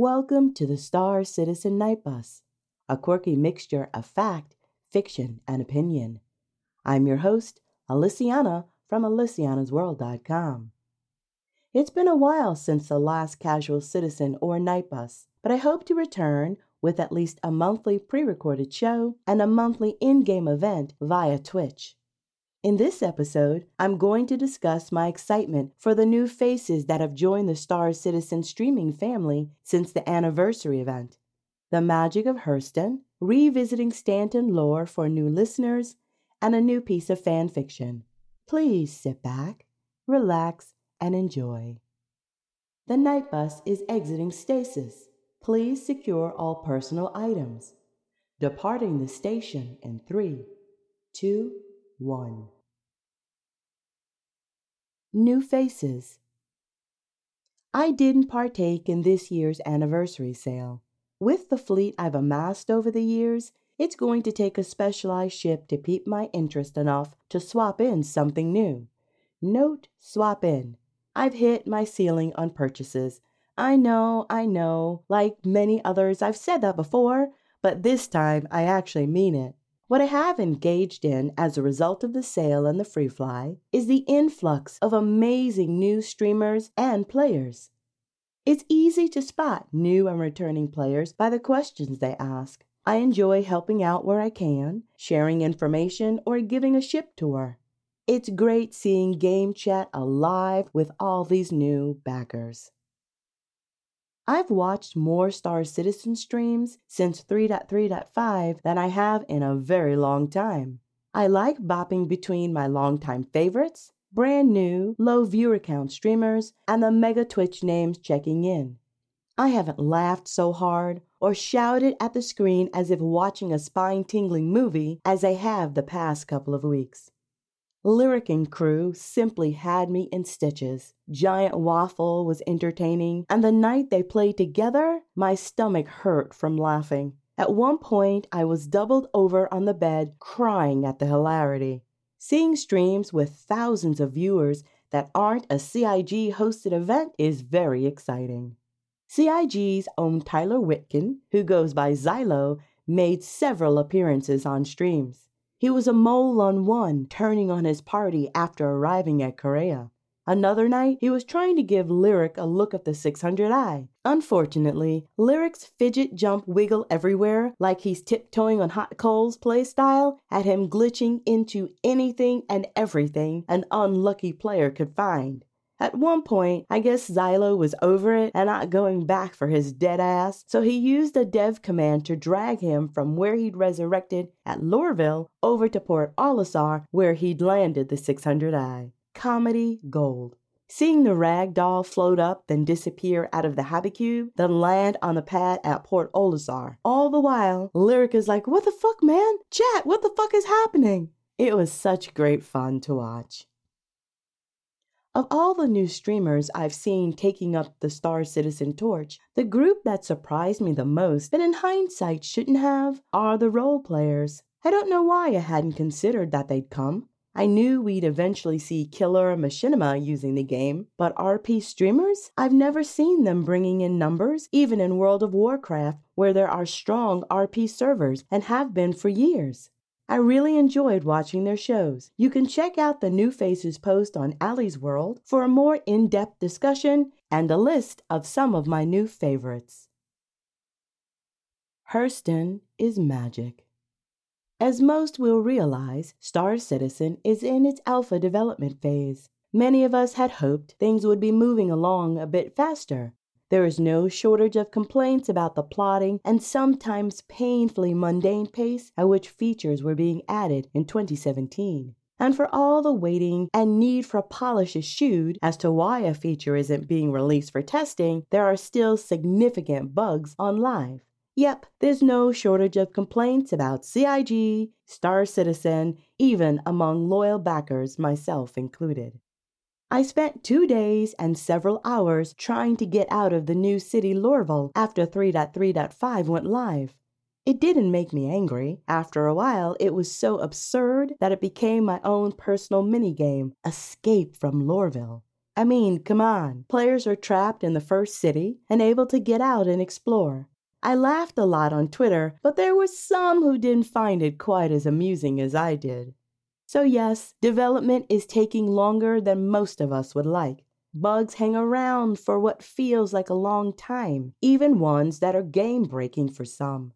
Welcome to the Star Citizen Night Bus, a quirky mixture of fact, fiction, and opinion. I'm your host, Aliciana from Aliciana'sWorld.com. It's been a while since the last Casual Citizen or Night Bus, but I hope to return with at least a monthly pre recorded show and a monthly in game event via Twitch. In this episode, I'm going to discuss my excitement for the new faces that have joined the Star Citizen streaming family since the anniversary event, the magic of Hurston, revisiting Stanton lore for new listeners, and a new piece of fan fiction. Please sit back, relax, and enjoy. The night bus is exiting stasis. Please secure all personal items. Departing the station in three, two, one. New faces. I didn't partake in this year's anniversary sale. With the fleet I've amassed over the years, it's going to take a specialized ship to pique my interest enough to swap in something new. Note swap in. I've hit my ceiling on purchases. I know, I know, like many others, I've said that before, but this time I actually mean it. What I have engaged in as a result of the sale and the free fly is the influx of amazing new streamers and players. It's easy to spot new and returning players by the questions they ask. I enjoy helping out where I can, sharing information, or giving a ship tour. It's great seeing Game Chat alive with all these new backers. I've watched more Star Citizen streams since 3.3.5 than I have in a very long time. I like bopping between my longtime favorites, brand new, low viewer count streamers, and the mega Twitch names checking in. I haven't laughed so hard or shouted at the screen as if watching a spine tingling movie as I have the past couple of weeks. Lirik and crew simply had me in stitches. Giant Waffle was entertaining, and the night they played together, my stomach hurt from laughing. At one point, I was doubled over on the bed, crying at the hilarity. Seeing streams with thousands of viewers that aren't a CIG hosted event is very exciting. CIG's own Tyler Witkin, who goes by Zyloh, made several appearances on streams. He was a mole on one, turning on his party after arriving at Kareah. Another night, he was trying to give Lirik a look at the 600i. Unfortunately, Lirik's fidget jump wiggle everywhere, like he's tiptoeing on hot coals playstyle, had him glitching into anything and everything an unlucky player could find. At one point, I guess Zyloh was over it and not going back for his dead ass, so he used a dev command to drag him from where he'd resurrected at Lorville over to Port Olisar where he'd landed the 600i. Comedy gold. Seeing the rag doll float up, then disappear out of the Habicube, then land on the pad at Port Olisar. All the while, Lirik is like, What the fuck, man? Chat, what the fuck is happening? It was such great fun to watch. Of all the new streamers I've seen taking up the Star Citizen torch, the group that surprised me the most, that in hindsight shouldn't have, are the role players. I don't know why I hadn't considered that they'd come. I knew we'd eventually see Killer Machinima using the game, but RP streamers? I've never seen them bringing in numbers, even in World of Warcraft, where there are strong RP servers and have been for years. I really enjoyed watching their shows. You can check out the New Faces post on Ali's World for a more in depth discussion and a list of some of my new favorites. Hurston is magic. As most will realize, Star Citizen is in its alpha development phase. Many of us had hoped things would be moving along a bit faster, there is no shortage of complaints about the plodding and sometimes painfully mundane pace at which features were being added in 2017. And for all the waiting and need for polish eschewed as to why a feature isn't being released for testing, there are still significant bugs on live. Yep, there's no shortage of complaints about CIG, Star Citizen, even among loyal backers, myself included. I spent two days and several hours trying to get out of the new city Lorville after 3.3.5 went live. It didn't make me angry. After a while, it was so absurd that it became my own personal minigame, Escape from Lorville. I mean, come on. Players are trapped in the first city and able to get out and explore. I laughed a lot on Twitter, but there were some who didn't find it quite as amusing as I did. So, yes, development is taking longer than most of us would like. Bugs hang around for what feels like a long time, even ones that are game breaking for some.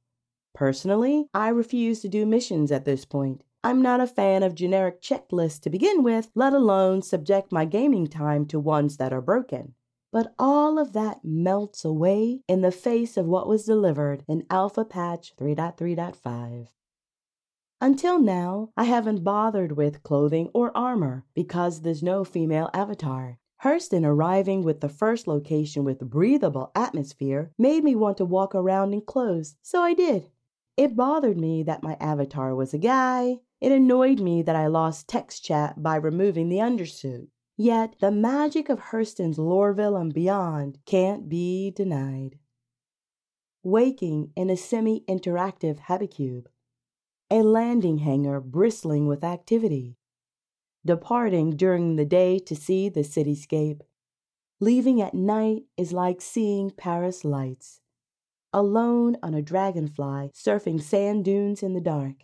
Personally, I refuse to do missions at this point. I'm not a fan of generic checklists to begin with, let alone subject my gaming time to ones that are broken. But all of that melts away in the face of what was delivered in Alpha Patch 3.3.5. Until now, I haven't bothered with clothing or armor because there's no female avatar. Hurston arriving with the first location with breathable atmosphere made me want to walk around in clothes, so I did. It bothered me that my avatar was a guy, it annoyed me that I lost text chat by removing the undersuit. Yet the magic of Hurston's Lorville and beyond can't be denied. Waking in a semi interactive habicube, a landing hangar bristling with activity, departing during the day to see the cityscape. Leaving at night is like seeing Paris lights. Alone on a dragonfly surfing sand dunes in the dark.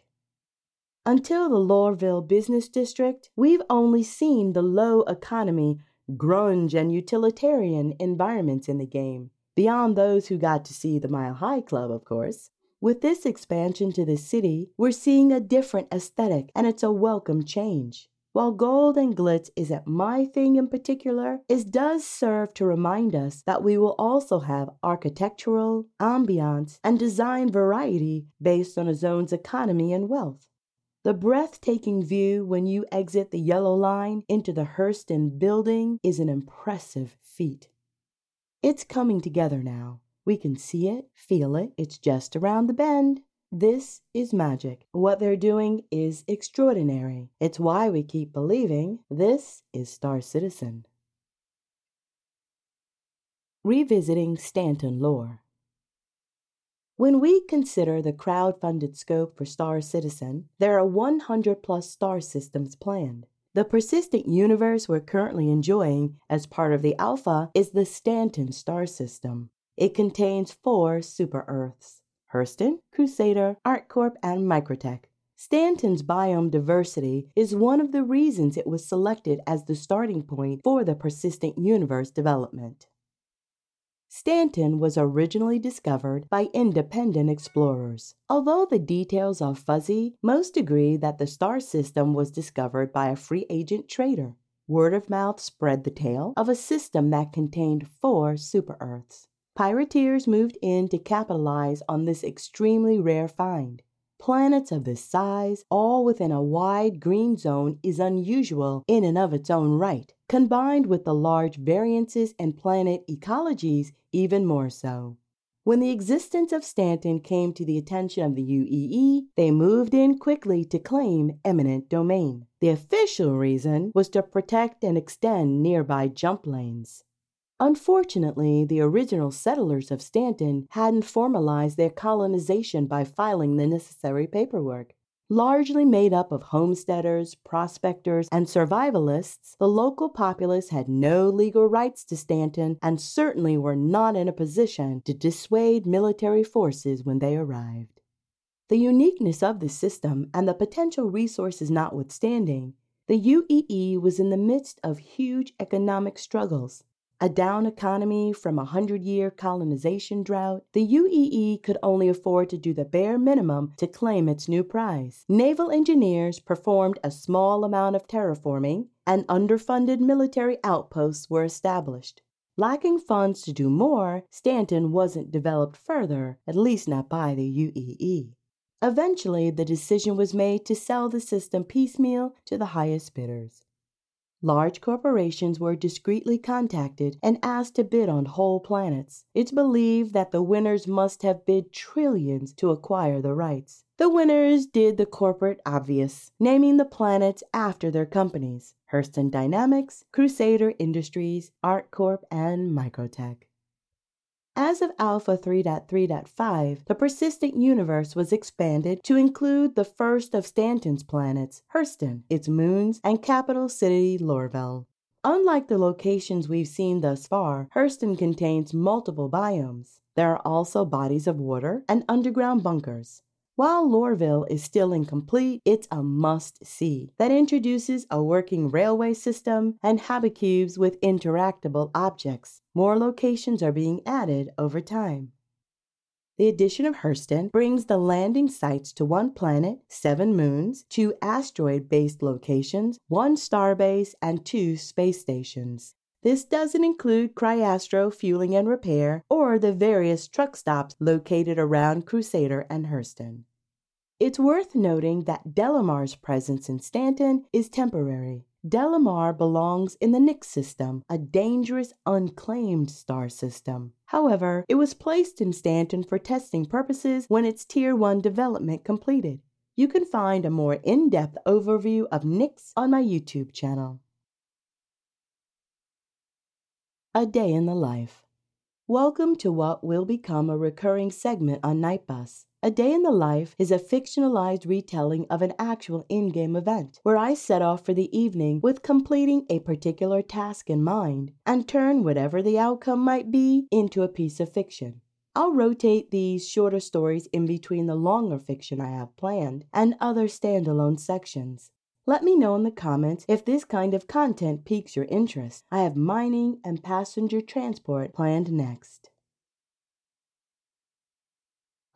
Until the Lorville Business District, we've only seen the low economy, grunge, and utilitarian environments in the game, beyond those who got to see the Mile High Club, of course. With this expansion to the city, we're seeing a different aesthetic, and it's a welcome change. While gold and glitz isn't my thing in particular, it does serve to remind us that we will also have architectural, ambiance, and design variety based on a zone's economy and wealth. The breathtaking view when you exit the yellow line into the Hurston building is an impressive feat. It's coming together now. We can see it, feel it, it's just around the bend. This is magic. What they're doing is extraordinary. It's why we keep believing this is Star Citizen. Revisiting Stanton lore. When we consider the crowd-funded scope for Star Citizen, there are 100 plus star systems planned. The persistent universe we're currently enjoying as part of the Alpha is the Stanton star system. It contains four super Earths Hurston, Crusader, ArcCorp, and Microtech. Stanton's biome diversity is one of the reasons it was selected as the starting point for the persistent universe development. Stanton was originally discovered by independent explorers. Although the details are fuzzy, most agree that the star system was discovered by a free agent trader. Word of mouth spread the tale of a system that contained four super Earths. Pirateers moved in to capitalize on this extremely rare find. Planets of this size, all within a wide green zone, is unusual in and of its own right. Combined with the large variances in planet ecologies, even more so. When the existence of Stanton came to the attention of the UEE, they moved in quickly to claim eminent domain. The official reason was to protect and extend nearby jump lanes. Unfortunately, the original settlers of Stanton hadn't formalized their colonization by filing the necessary paperwork. Largely made up of homesteaders, prospectors, and survivalists, the local populace had no legal rights to Stanton and certainly were not in a position to dissuade military forces when they arrived. The uniqueness of the system and the potential resources notwithstanding, the UEE was in the midst of huge economic struggles a down economy from a hundred year colonization drought, the UEE could only afford to do the bare minimum to claim its new prize. Naval engineers performed a small amount of terraforming, and underfunded military outposts were established. Lacking funds to do more, Stanton wasn't developed further, at least not by the UEE. Eventually, the decision was made to sell the system piecemeal to the highest bidders. Large corporations were discreetly contacted and asked to bid on whole planets. It's believed that the winners must have bid trillions to acquire the rights. The winners did the corporate obvious, naming the planets after their companies Hurston Dynamics, Crusader Industries, ArcCorp, and Microtech. As of Alpha 3.3.5, the persistent universe was expanded to include the first of Stanton's planets, Hurston, its moons, and capital city, Lorville. Unlike the locations we've seen thus far, Hurston contains multiple biomes. There are also bodies of water and underground bunkers. While Lorville is still incomplete, it's a must see that introduces a working railway system and habicubes with interactable objects. More locations are being added over time. The addition of Hurston brings the landing sites to one planet, seven moons, two asteroid based locations, one starbase, and two space stations. This doesn't include Cry-Astro fueling and repair or the various truck stops located around Crusader and Hurston. It's worth noting that Delamar's presence in Stanton is temporary. Delamar belongs in the Nyx system, a dangerous, unclaimed star system. However, it was placed in Stanton for testing purposes when its Tier 1 development completed. You can find a more in depth overview of Nyx on my YouTube channel. A Day in the Life. Welcome to what will become a recurring segment on Nightbus. A Day in the Life is a fictionalized retelling of an actual in game event where I set off for the evening with completing a particular task in mind and turn whatever the outcome might be into a piece of fiction. I'll rotate these shorter stories in between the longer fiction I have planned and other standalone sections. Let me know in the comments if this kind of content piques your interest. I have mining and passenger transport planned next.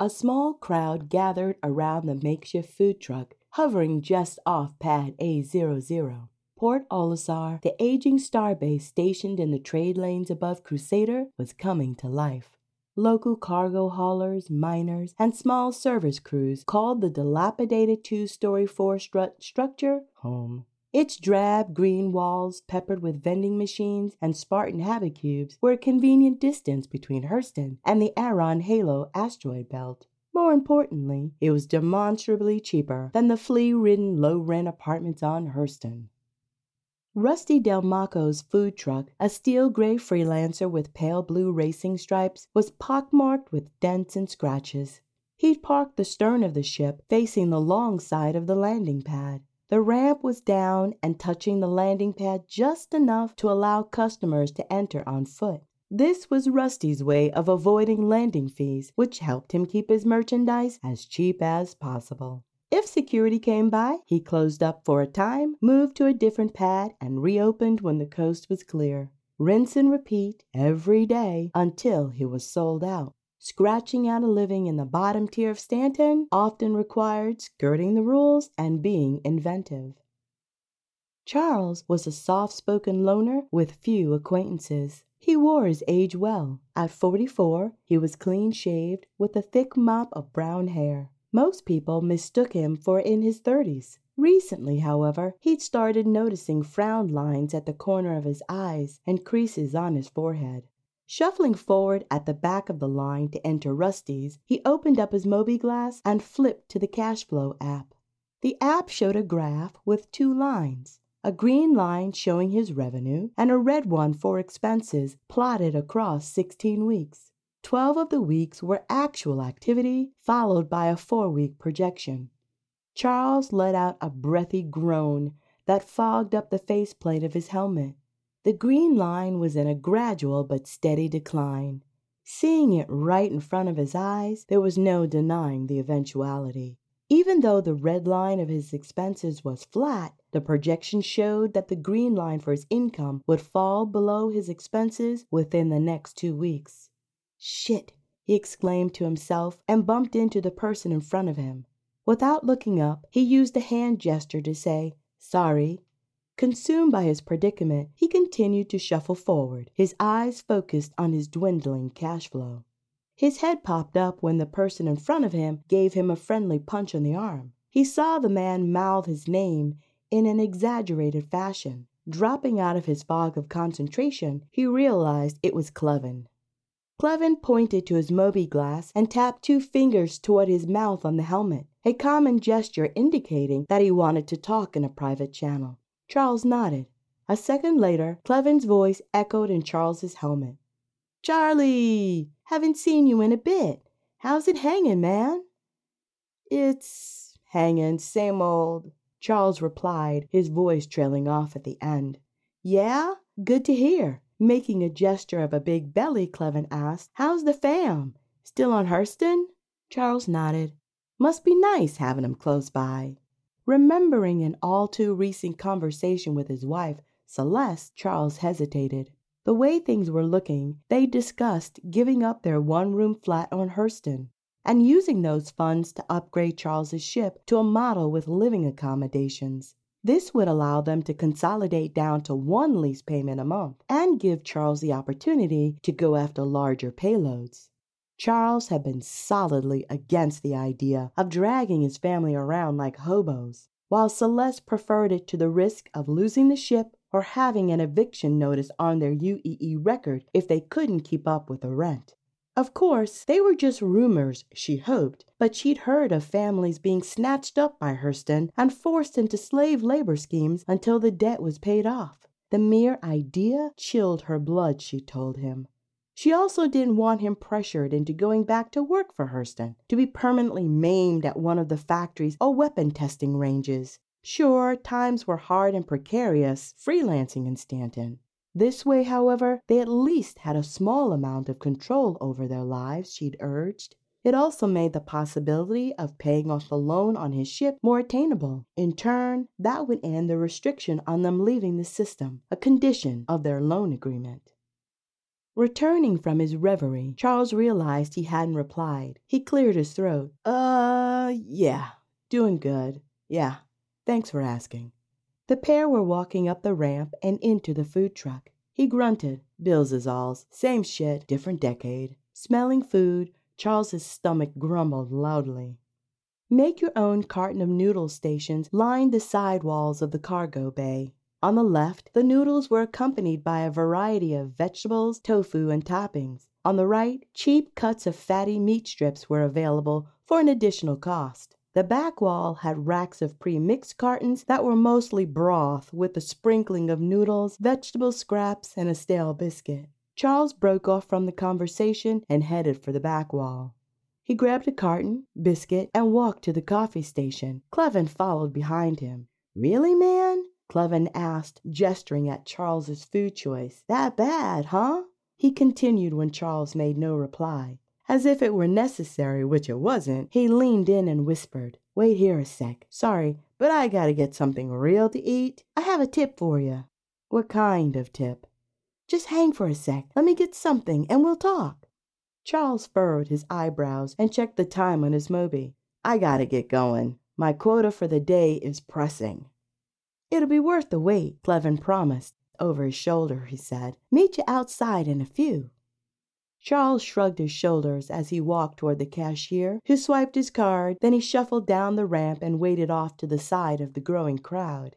A small crowd gathered around the makeshift food truck hovering just off pad A00. Port Olisar, the aging starbase stationed in the trade lanes above Crusader, was coming to life. Local cargo haulers, miners, and small service crews called the dilapidated two story four strut structure home. Its drab green walls, peppered with vending machines and Spartan habicubes, were a convenient distance between Hurston and the Aaron Halo asteroid belt. More importantly, it was demonstrably cheaper than the flea ridden low rent apartments on Hurston. Rusty Delmaco's food truck, a steel gray freelancer with pale blue racing stripes, was pockmarked with dents and scratches. He'd parked the stern of the ship facing the long side of the landing pad. The ramp was down and touching the landing pad just enough to allow customers to enter on foot. This was Rusty's way of avoiding landing fees, which helped him keep his merchandise as cheap as possible. If security came by, he closed up for a time, moved to a different pad, and reopened when the coast was clear. Rinse and repeat every day until he was sold out. Scratching out a living in the bottom tier of Stanton often required skirting the rules and being inventive. Charles was a soft spoken loner with few acquaintances. He wore his age well. At forty four, he was clean shaved with a thick mop of brown hair. Most people mistook him for in his thirties. Recently, however, he'd started noticing frown lines at the corner of his eyes and creases on his forehead. Shuffling forward at the back of the line to enter Rusty's, he opened up his mobiGlas and flipped to the cash flow app. The app showed a graph with two lines, a green line showing his revenue and a red one for expenses plotted across 16 weeks. 12 of the weeks were actual activity, followed by a four week projection. Charles let out a breathy groan that fogged up the faceplate of his helmet. The green line was in a gradual but steady decline. Seeing it right in front of his eyes, there was no denying the eventuality. Even though the red line of his expenses was flat, the projection showed that the green line for his income would fall below his expenses within the next two weeks. Shit, he exclaimed to himself and bumped into the person in front of him. Without looking up, he used a hand gesture to say, Sorry, Consumed by his predicament, he continued to shuffle forward, his eyes focused on his dwindling cash flow. His head popped up when the person in front of him gave him a friendly punch on the arm. He saw the man mouth his name in an exaggerated fashion. Dropping out of his fog of concentration, he realized it was Clevin. Clevin pointed to his mobiGlas and tapped two fingers toward his mouth on the helmet, a common gesture indicating that he wanted to talk in a private channel. Charles nodded. A second later, Clevin's voice echoed in Charles's helmet. Charlie, haven't seen you in a bit. How's it hanging, man? It's hanging, same old, Charles replied, his voice trailing off at the end. Yeah? Good to hear. Making a gesture of a big belly, Clevin asked, How's the fam? Still on Hurston? Charles nodded. Must be nice having 'em close by. Remembering an all too recent conversation with his wife, Celeste, Charles hesitated. The way things were looking, they discussed giving up their one room flat on Hurston and using those funds to upgrade Charles's ship to a model with living accommodations. This would allow them to consolidate down to one lease payment a month and give Charles the opportunity to go after larger payloads. Charles had been solidly against the idea of dragging his family around like hobos, while Celeste preferred it to the risk of losing the ship or having an eviction notice on their UEE record if they couldn't keep up with the rent. Of course, they were just rumors, she hoped, but she'd heard of families being snatched up by Hurston and forced into slave labor schemes until the debt was paid off. The mere idea chilled her blood, she told him. She also didn't want him pressured into going back to work for Hurston, to be permanently maimed at one of the factories or oh, weapon testing ranges. Sure, times were hard and precarious freelancing in Stanton, this way, however, they at least had a small amount of control over their lives, she'd urged. It also made the possibility of paying off the loan on his ship more attainable. In turn, that would end the restriction on them leaving the system, a condition of their loan agreement. Returning from his reverie, Charles realized he hadn't replied. He cleared his throat. Uh, yeah, doing good. Yeah, thanks for asking. The pair were walking up the ramp and into the food truck. He grunted. Bills is alls. Same shit, different decade. Smelling food, Charles's stomach grumbled loudly. Make your own carton of noodle stations lined the side walls of the cargo bay. On the left, the noodles were accompanied by a variety of vegetables, tofu, and toppings. On the right, cheap cuts of fatty meat strips were available for an additional cost. The back wall had racks of pre-mixed cartons that were mostly broth with a sprinkling of noodles, vegetable scraps, and a stale biscuit. Charles broke off from the conversation and headed for the back wall. He grabbed a carton, biscuit, and walked to the coffee station. Clevin followed behind him. Really, man? Clevin asked, gesturing at Charles's food choice. That bad, huh? He continued when Charles made no reply. As if it were necessary, which it wasn't, he leaned in and whispered, Wait here a sec. Sorry, but I gotta get something real to eat. I have a tip for you. What kind of tip? Just hang for a sec. Let me get something and we'll talk. Charles furrowed his eyebrows and checked the time on his Moby. I gotta get going. My quota for the day is pressing. It'll be worth the wait, Clevin promised. Over his shoulder, he said. Meet you outside in a few. Charles shrugged his shoulders as he walked toward the cashier, who swiped his card. Then he shuffled down the ramp and waded off to the side of the growing crowd.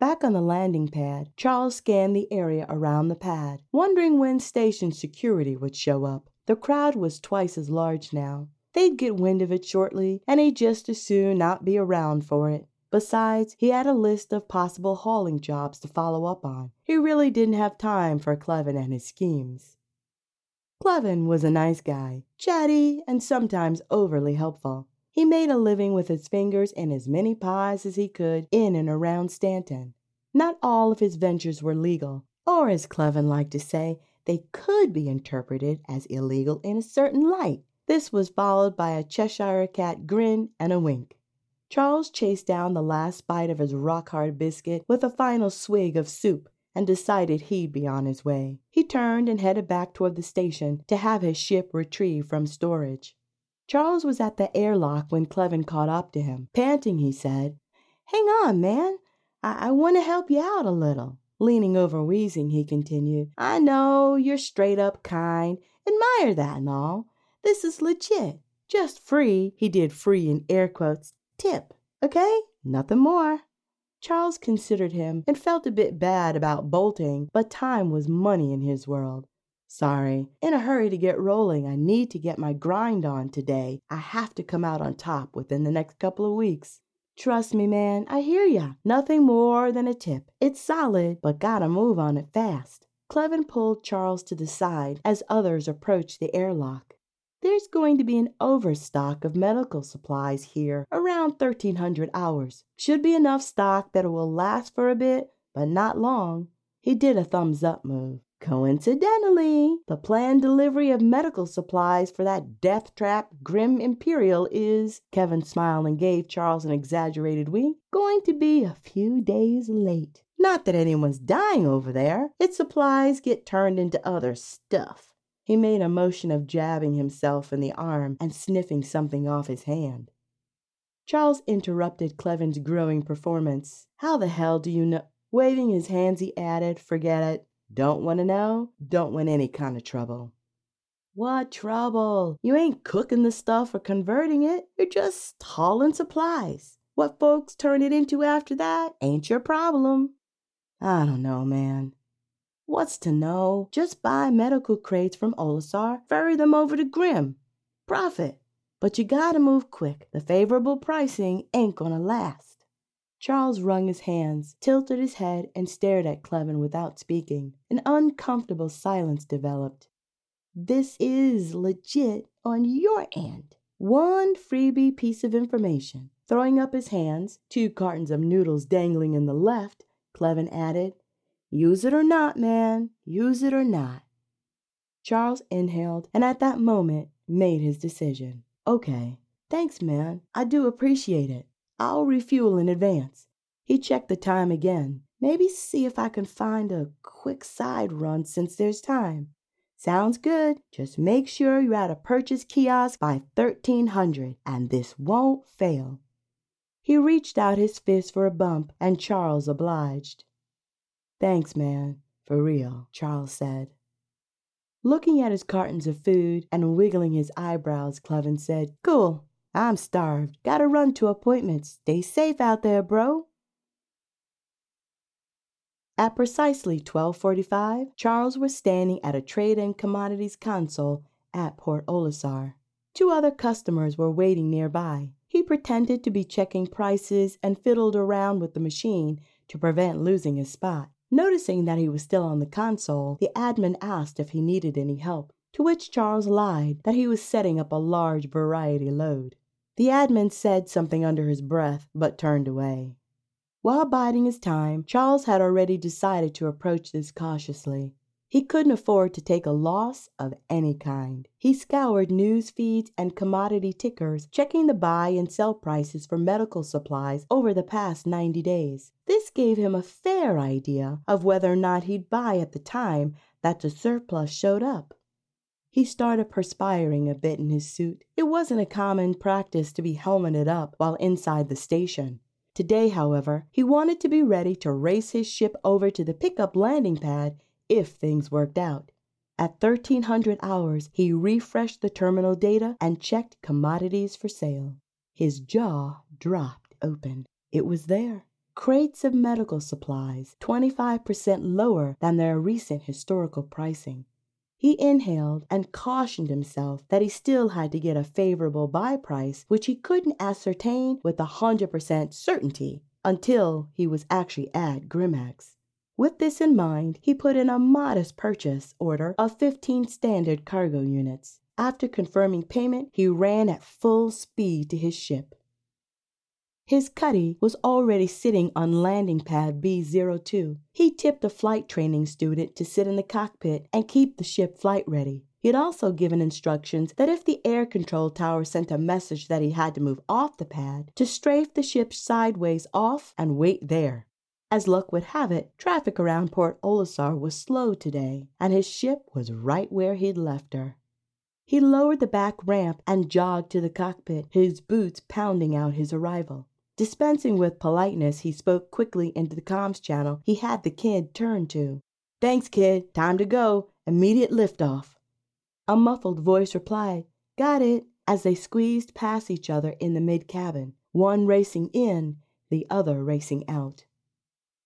Back on the landing pad, Charles scanned the area around the pad, wondering when station security would show up. The crowd was twice as large now. They'd get wind of it shortly, and he'd just as soon not be around for it. Besides, he had a list of possible hauling jobs to follow up on. He really didn't have time for Clevin and his schemes. Clevin was a nice guy, chatty and sometimes overly helpful. He made a living with his fingers in as many pies as he could in and around Stanton. Not all of his ventures were legal, or as Clevin liked to say, they could be interpreted as illegal in a certain light. This was followed by a Cheshire cat grin and a wink. Charles chased down the last bite of his rock hard biscuit with a final swig of soup and decided he'd be on his way. He turned and headed back toward the station to have his ship retrieved from storage. Charles was at the airlock when Clevin caught up to him. Panting, he said, Hang on, man. I, I want to help you out a little. Leaning over wheezing, he continued, I know you're straight up kind. Admire that and all. This is legit. Just free, he did free in air quotes, tip. Okay? Nothing more. Charles considered him and felt a bit bad about bolting, but time was money in his world. Sorry, in a hurry to get rolling. I need to get my grind on today. I have to come out on top within the next couple of weeks. Trust me, man, I hear ya. Nothing more than a tip. It's solid, but gotta move on it fast. Clevin pulled Charles to the side as others approached the airlock. There's going to be an overstock of medical supplies here around 1300 hours. Should be enough stock that it will last for a bit, but not long. He did a thumbs up move. Coincidentally, the planned delivery of medical supplies for that death trap Grim Imperial is, Clevin smiled and gave Charles an exaggerated wink, going to be a few days late. Not that anyone's dying over there. Its supplies get turned into other stuff. He made a motion of jabbing himself in the arm and sniffing something off his hand. Charles interrupted Clevin's growing performance. How the hell do you know? Waving his hands, he added, Forget it. Don't want to know? Don't want any kind of trouble. What trouble? You ain't cooking the stuff or converting it. You're just hauling supplies. What folks turn it into after that ain't your problem. I don't know, man. What's to know? Just buy medical crates from Olisar, ferry them over to Grim. Profit. But you gotta move quick. The favorable pricing ain't gonna last. Charles wrung his hands, tilted his head, and stared at Clevin without speaking. An uncomfortable silence developed. This is legit on your end. One freebie piece of information. Throwing up his hands, two cartons of noodles dangling in the left, Clevin added, Use it or not, man. Use it or not. Charles inhaled and at that moment made his decision. Okay. Thanks, man. I do appreciate it. I'll refuel in advance. He checked the time again. Maybe see if I can find a quick side run since there's time. Sounds good. Just make sure you're at a purchase kiosk by 1300 and this won't fail. He reached out his fist for a bump, and Charles obliged. Thanks, man, for real, Charles said. Looking at his cartons of food and wiggling his eyebrows, Clevin said, Cool, I'm starved. Gotta run to appointments. Stay safe out there, bro. At precisely 1245, Charles was standing at a trade and commodities console at Port Olisar. Two other customers were waiting nearby. He pretended to be checking prices and fiddled around with the machine to prevent losing his spot. Noticing that he was still on the console, the admin asked if he needed any help, to which Charles lied that he was setting up a large variety load. The admin said something under his breath, but turned away. While biding his time, Charles had already decided to approach this cautiously. He couldn't afford to take a loss of any kind. He scoured news feeds and commodity tickers, checking the buy and sell prices for medical supplies over the past 90 days. This gave him a fair idea of whether or not he'd buy at the time that the surplus showed up. He started perspiring a bit in his suit. It wasn't a common practice to be helmeted up while inside the station. Today, however, he wanted to be ready to race his ship over to the pickup landing pad if things worked out. At 1300 hours, he refreshed the terminal data and checked commodities for sale. His jaw dropped open. It was there. Crates of medical supplies, 25% lower than their recent historical pricing. He inhaled and cautioned himself that he still had to get a favorable buy price, which he couldn't ascertain with a 100% certainty until he was actually at Grimhex. With this in mind, he put in a modest purchase order of 15 standard cargo units. After confirming payment, he ran at full speed to his ship. His cuddy was already sitting on landing pad B02. He tipped a flight training student to sit in the cockpit and keep the ship flight ready. He had also given instructions that if the air control tower sent a message that he had to move off the pad, to strafe the ship sideways off and wait there. As luck would have it, traffic around Port Olisar was slow today, and his ship was right where he'd left her. He lowered the back ramp and jogged to the cockpit, his boots pounding out his arrival. Dispensing with politeness, he spoke quickly into the comms channel he had the kid turn to. Thanks, kid. Time to go. Immediate liftoff. A muffled voice replied, Got it, as they squeezed past each other in the mid cabin, one racing in, the other racing out.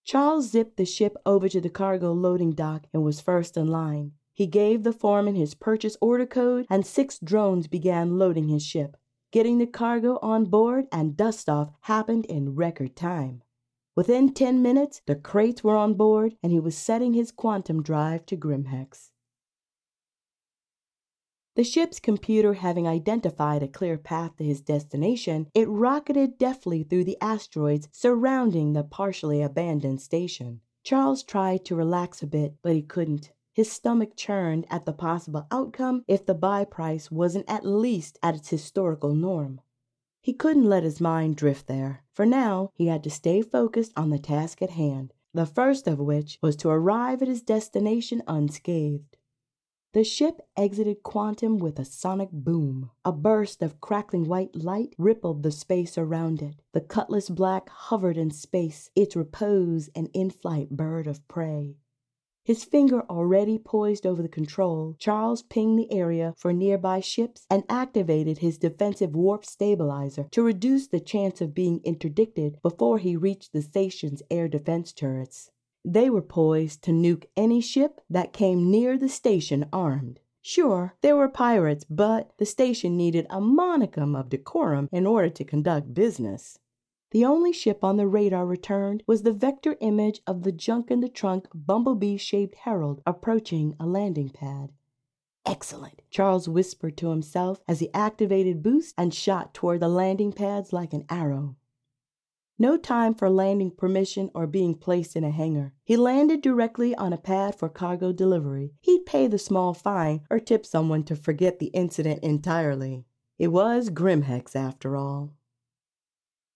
Charles zipped the ship over to the cargo loading dock and was first in line. He gave the foreman his purchase order code, and six drones began loading his ship. Getting the cargo on board and dust off happened in record time. Within 10 minutes, the crates were on board, and he was setting his quantum drive to Grimhex. The ship's computer having identified a clear path to his destination, it rocketed deftly through the asteroids surrounding the partially abandoned station. Charles tried to relax a bit, but he couldn't. His stomach churned at the possible outcome if the buy price wasn't at least at its historical norm. He couldn't let his mind drift there. For now, he had to stay focused on the task at hand, the first of which was to arrive at his destination unscathed. The ship exited Quantum with a sonic boom. A burst of crackling white light rippled the space around it. The Cutlass Black hovered in space, its repose an in flight bird of prey. His finger already poised over the control, Charles pinged the area for nearby ships and activated his defensive warp stabilizer to reduce the chance of being interdicted before he reached the station's air defense turrets. They were poised to nuke any ship that came near the station armed. Sure, there were pirates, but the station needed a monicum of decorum in order to conduct business. The only ship on the radar returned was the vector image of the junk in the trunk bumblebee shaped Herald approaching a landing pad. Excellent, Charles whispered to himself as he activated boost and shot toward the landing pads like an arrow. No time for landing permission or being placed in a hangar. He landed directly on a pad for cargo delivery. He'd pay the small fine or tip someone to forget the incident entirely. It was Grimhex, after all.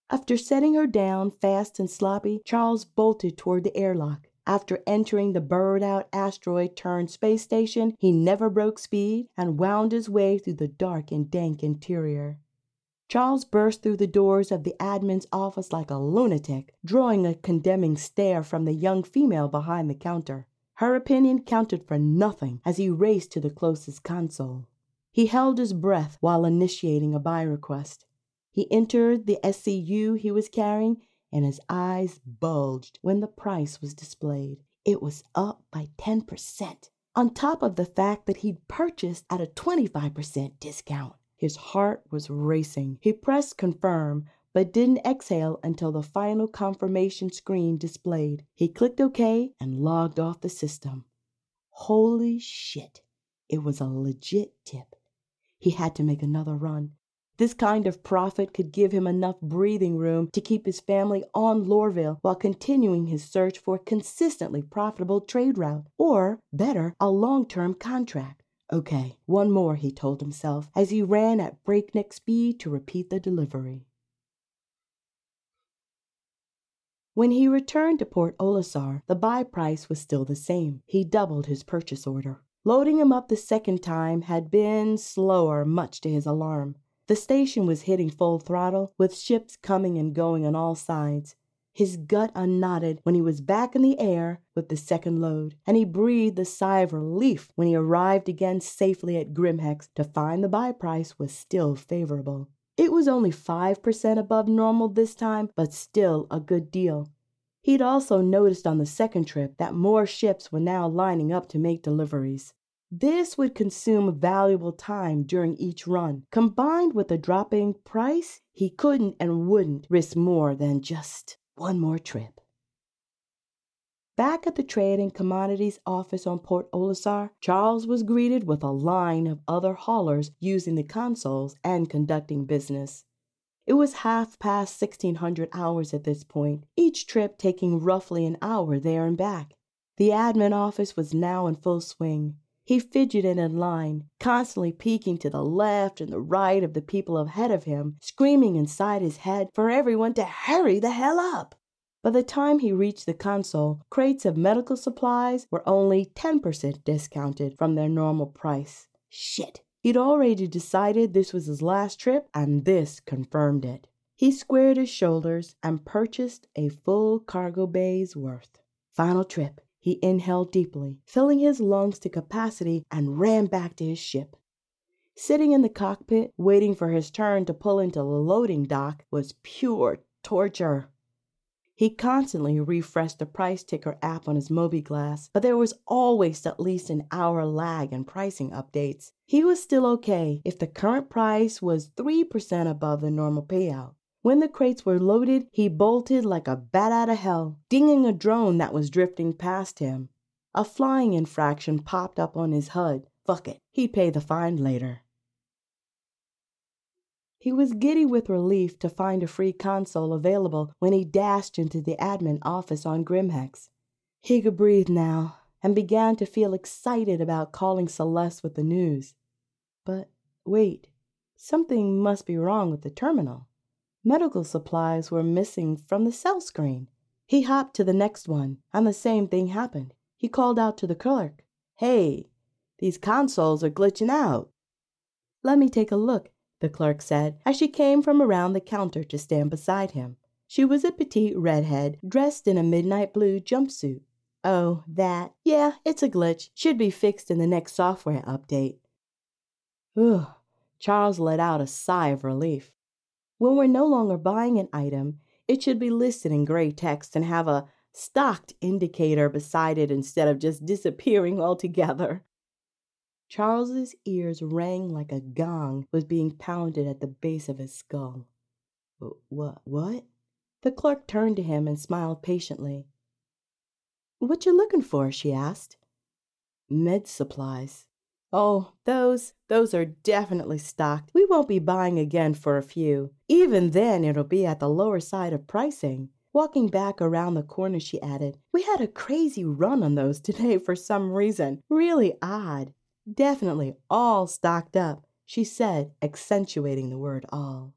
After setting her down fast and sloppy, Charles bolted toward the airlock. After entering the burrowed out asteroid turned space station, he never broke speed and wound his way through the dark and dank interior. Charles burst through the doors of the admin's office like a lunatic, drawing a condemning stare from the young female behind the counter. Her opinion counted for nothing as he raced to the closest console. He held his breath while initiating a buy request. He entered the SCU he was carrying, and his eyes bulged when the price was displayed. It was up by 10%, on top of the fact that he'd purchased at a 25% discount. His heart was racing. He pressed confirm, but didn't exhale until the final confirmation screen displayed. He clicked OK and logged off the system. Holy shit. It was a legit tip. He had to make another run. This kind of profit could give him enough breathing room to keep his family on Lorville while continuing his search for a consistently profitable trade route, or, better, a long term contract. Okay, one more, he told himself as he ran at breakneck speed to repeat the delivery. When he returned to Port Olisar, the buy price was still the same. He doubled his purchase order. Loading him up the second time had been slower, much to his alarm. The station was hitting full throttle, with ships coming and going on all sides. His gut unknotted when he was back in the air with the second load, and he breathed a sigh of relief when he arrived again safely at Grimhex to find the buy price was still favorable. It was only 5% above normal this time, but still a good deal. He'd also noticed on the second trip that more ships were now lining up to make deliveries. This would consume valuable time during each run. Combined with the dropping price, he couldn't and wouldn't risk more than just one more trip. Back at the Trade and Commodities office on Port Olisar, Charles was greeted with a line of other haulers using the consoles and conducting business. It was half past 1600 hours at this point, each trip taking roughly an hour there and back. The admin office was now in full swing. He fidgeted in line, constantly peeking to the left and the right of the people ahead of him, screaming inside his head for everyone to hurry the hell up. By the time he reached the console, crates of medical supplies were only 10% discounted from their normal price. Shit. He'd already decided this was his last trip, and this confirmed it. He squared his shoulders and purchased a full cargo bay's worth. Final trip. He inhaled deeply, filling his lungs to capacity, and ran back to his ship. Sitting in the cockpit, waiting for his turn to pull into the loading dock, was pure torture. He constantly refreshed the price ticker app on his mobiGlas, but there was always at least an hour lag in pricing updates. He was still okay if the current price was 3% above the normal payout. When the crates were loaded, he bolted like a bat out of hell, dinging a drone that was drifting past him. A flying infraction popped up on his HUD. Fuck it, he'd pay the fine later. He was giddy with relief to find a free console available when he dashed into the admin office on Grimhex. He could breathe now and began to feel excited about calling Celeste with the news. But wait, something must be wrong with the terminal. Medical supplies were missing from the sell screen. He hopped to the next one, and the same thing happened. He called out to the clerk, Hey, these consoles are glitching out. Let me take a look, the clerk said as she came from around the counter to stand beside him. She was a petite redhead dressed in a midnight blue jumpsuit. Oh, that. Yeah, it's a glitch. Should be fixed in the next software update. Ugh. Charles let out a sigh of relief. When we're no longer buying an item, it should be listed in gray text and have a stocked indicator beside it instead of just disappearing altogether. Charles's ears rang like a gong was being pounded at the base of his skull. What? What? The clerk turned to him and smiled patiently. What you looking for? she asked. Med supplies. Oh, those, those are definitely stocked. We won't be buying again for a few. Even then, it'll be at the lower side of pricing. Walking back around the corner, she added, We had a crazy run on those today for some reason. Really odd. Definitely all stocked up, she said, accentuating the word all.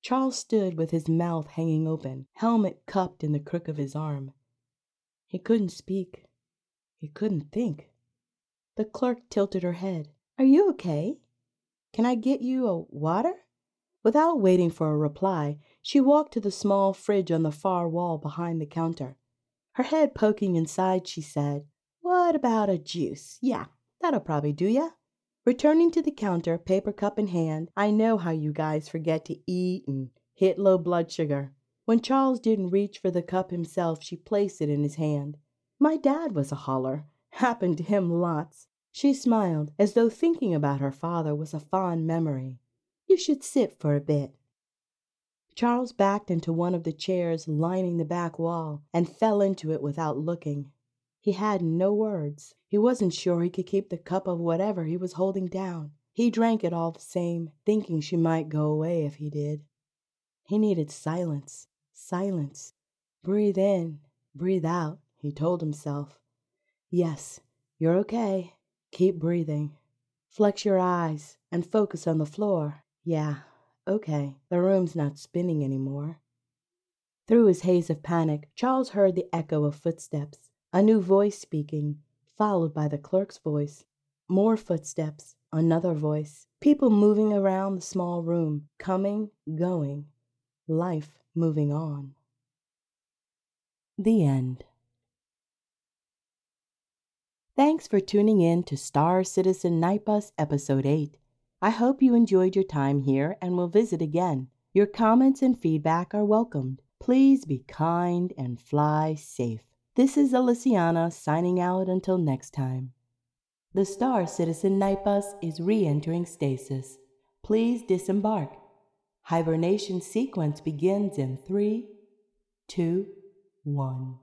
Charles stood with his mouth hanging open, helmet cupped in the crook of his arm. He couldn't speak. He couldn't think. The clerk tilted her head. Are you okay? Can I get you a water? Without waiting for a reply, she walked to the small fridge on the far wall behind the counter. Her head poking inside, she said, What about a juice? Yeah, That'll probably do ya. Returning to the counter, paper cup in hand, I know how you guys forget to eat and hit low blood sugar. When Charles didn't reach for the cup himself, she placed it in his hand. My dad was a hauler. Happened to him lots. She smiled, as though thinking about her father was a fond memory. You should sit for a bit. Charles backed into one of the chairs lining the back wall and fell into it without looking. He had no words. He wasn't sure he could keep the cup of whatever he was holding down. He drank it all the same, thinking she might go away if he did. He needed silence, silence. Breathe in, breathe out, he told himself. Yes, you're okay. Keep breathing. Flex your eyes and focus on the floor. Yeah, okay. The room's not spinning anymore. Through his haze of panic, Charles heard the echo of footsteps. A new voice speaking, followed by the clerk's voice. More footsteps, another voice. People moving around the small room, coming, going. Life moving on. The end. Thanks for tuning in to Star Citizen Night Episode 8. I hope you enjoyed your time here and will visit again. Your comments and feedback are welcomed. Please be kind and fly safe. This is Aliciana signing out until next time. The Star Citizen Night is re entering stasis. Please disembark. Hibernation sequence begins in three, two, one.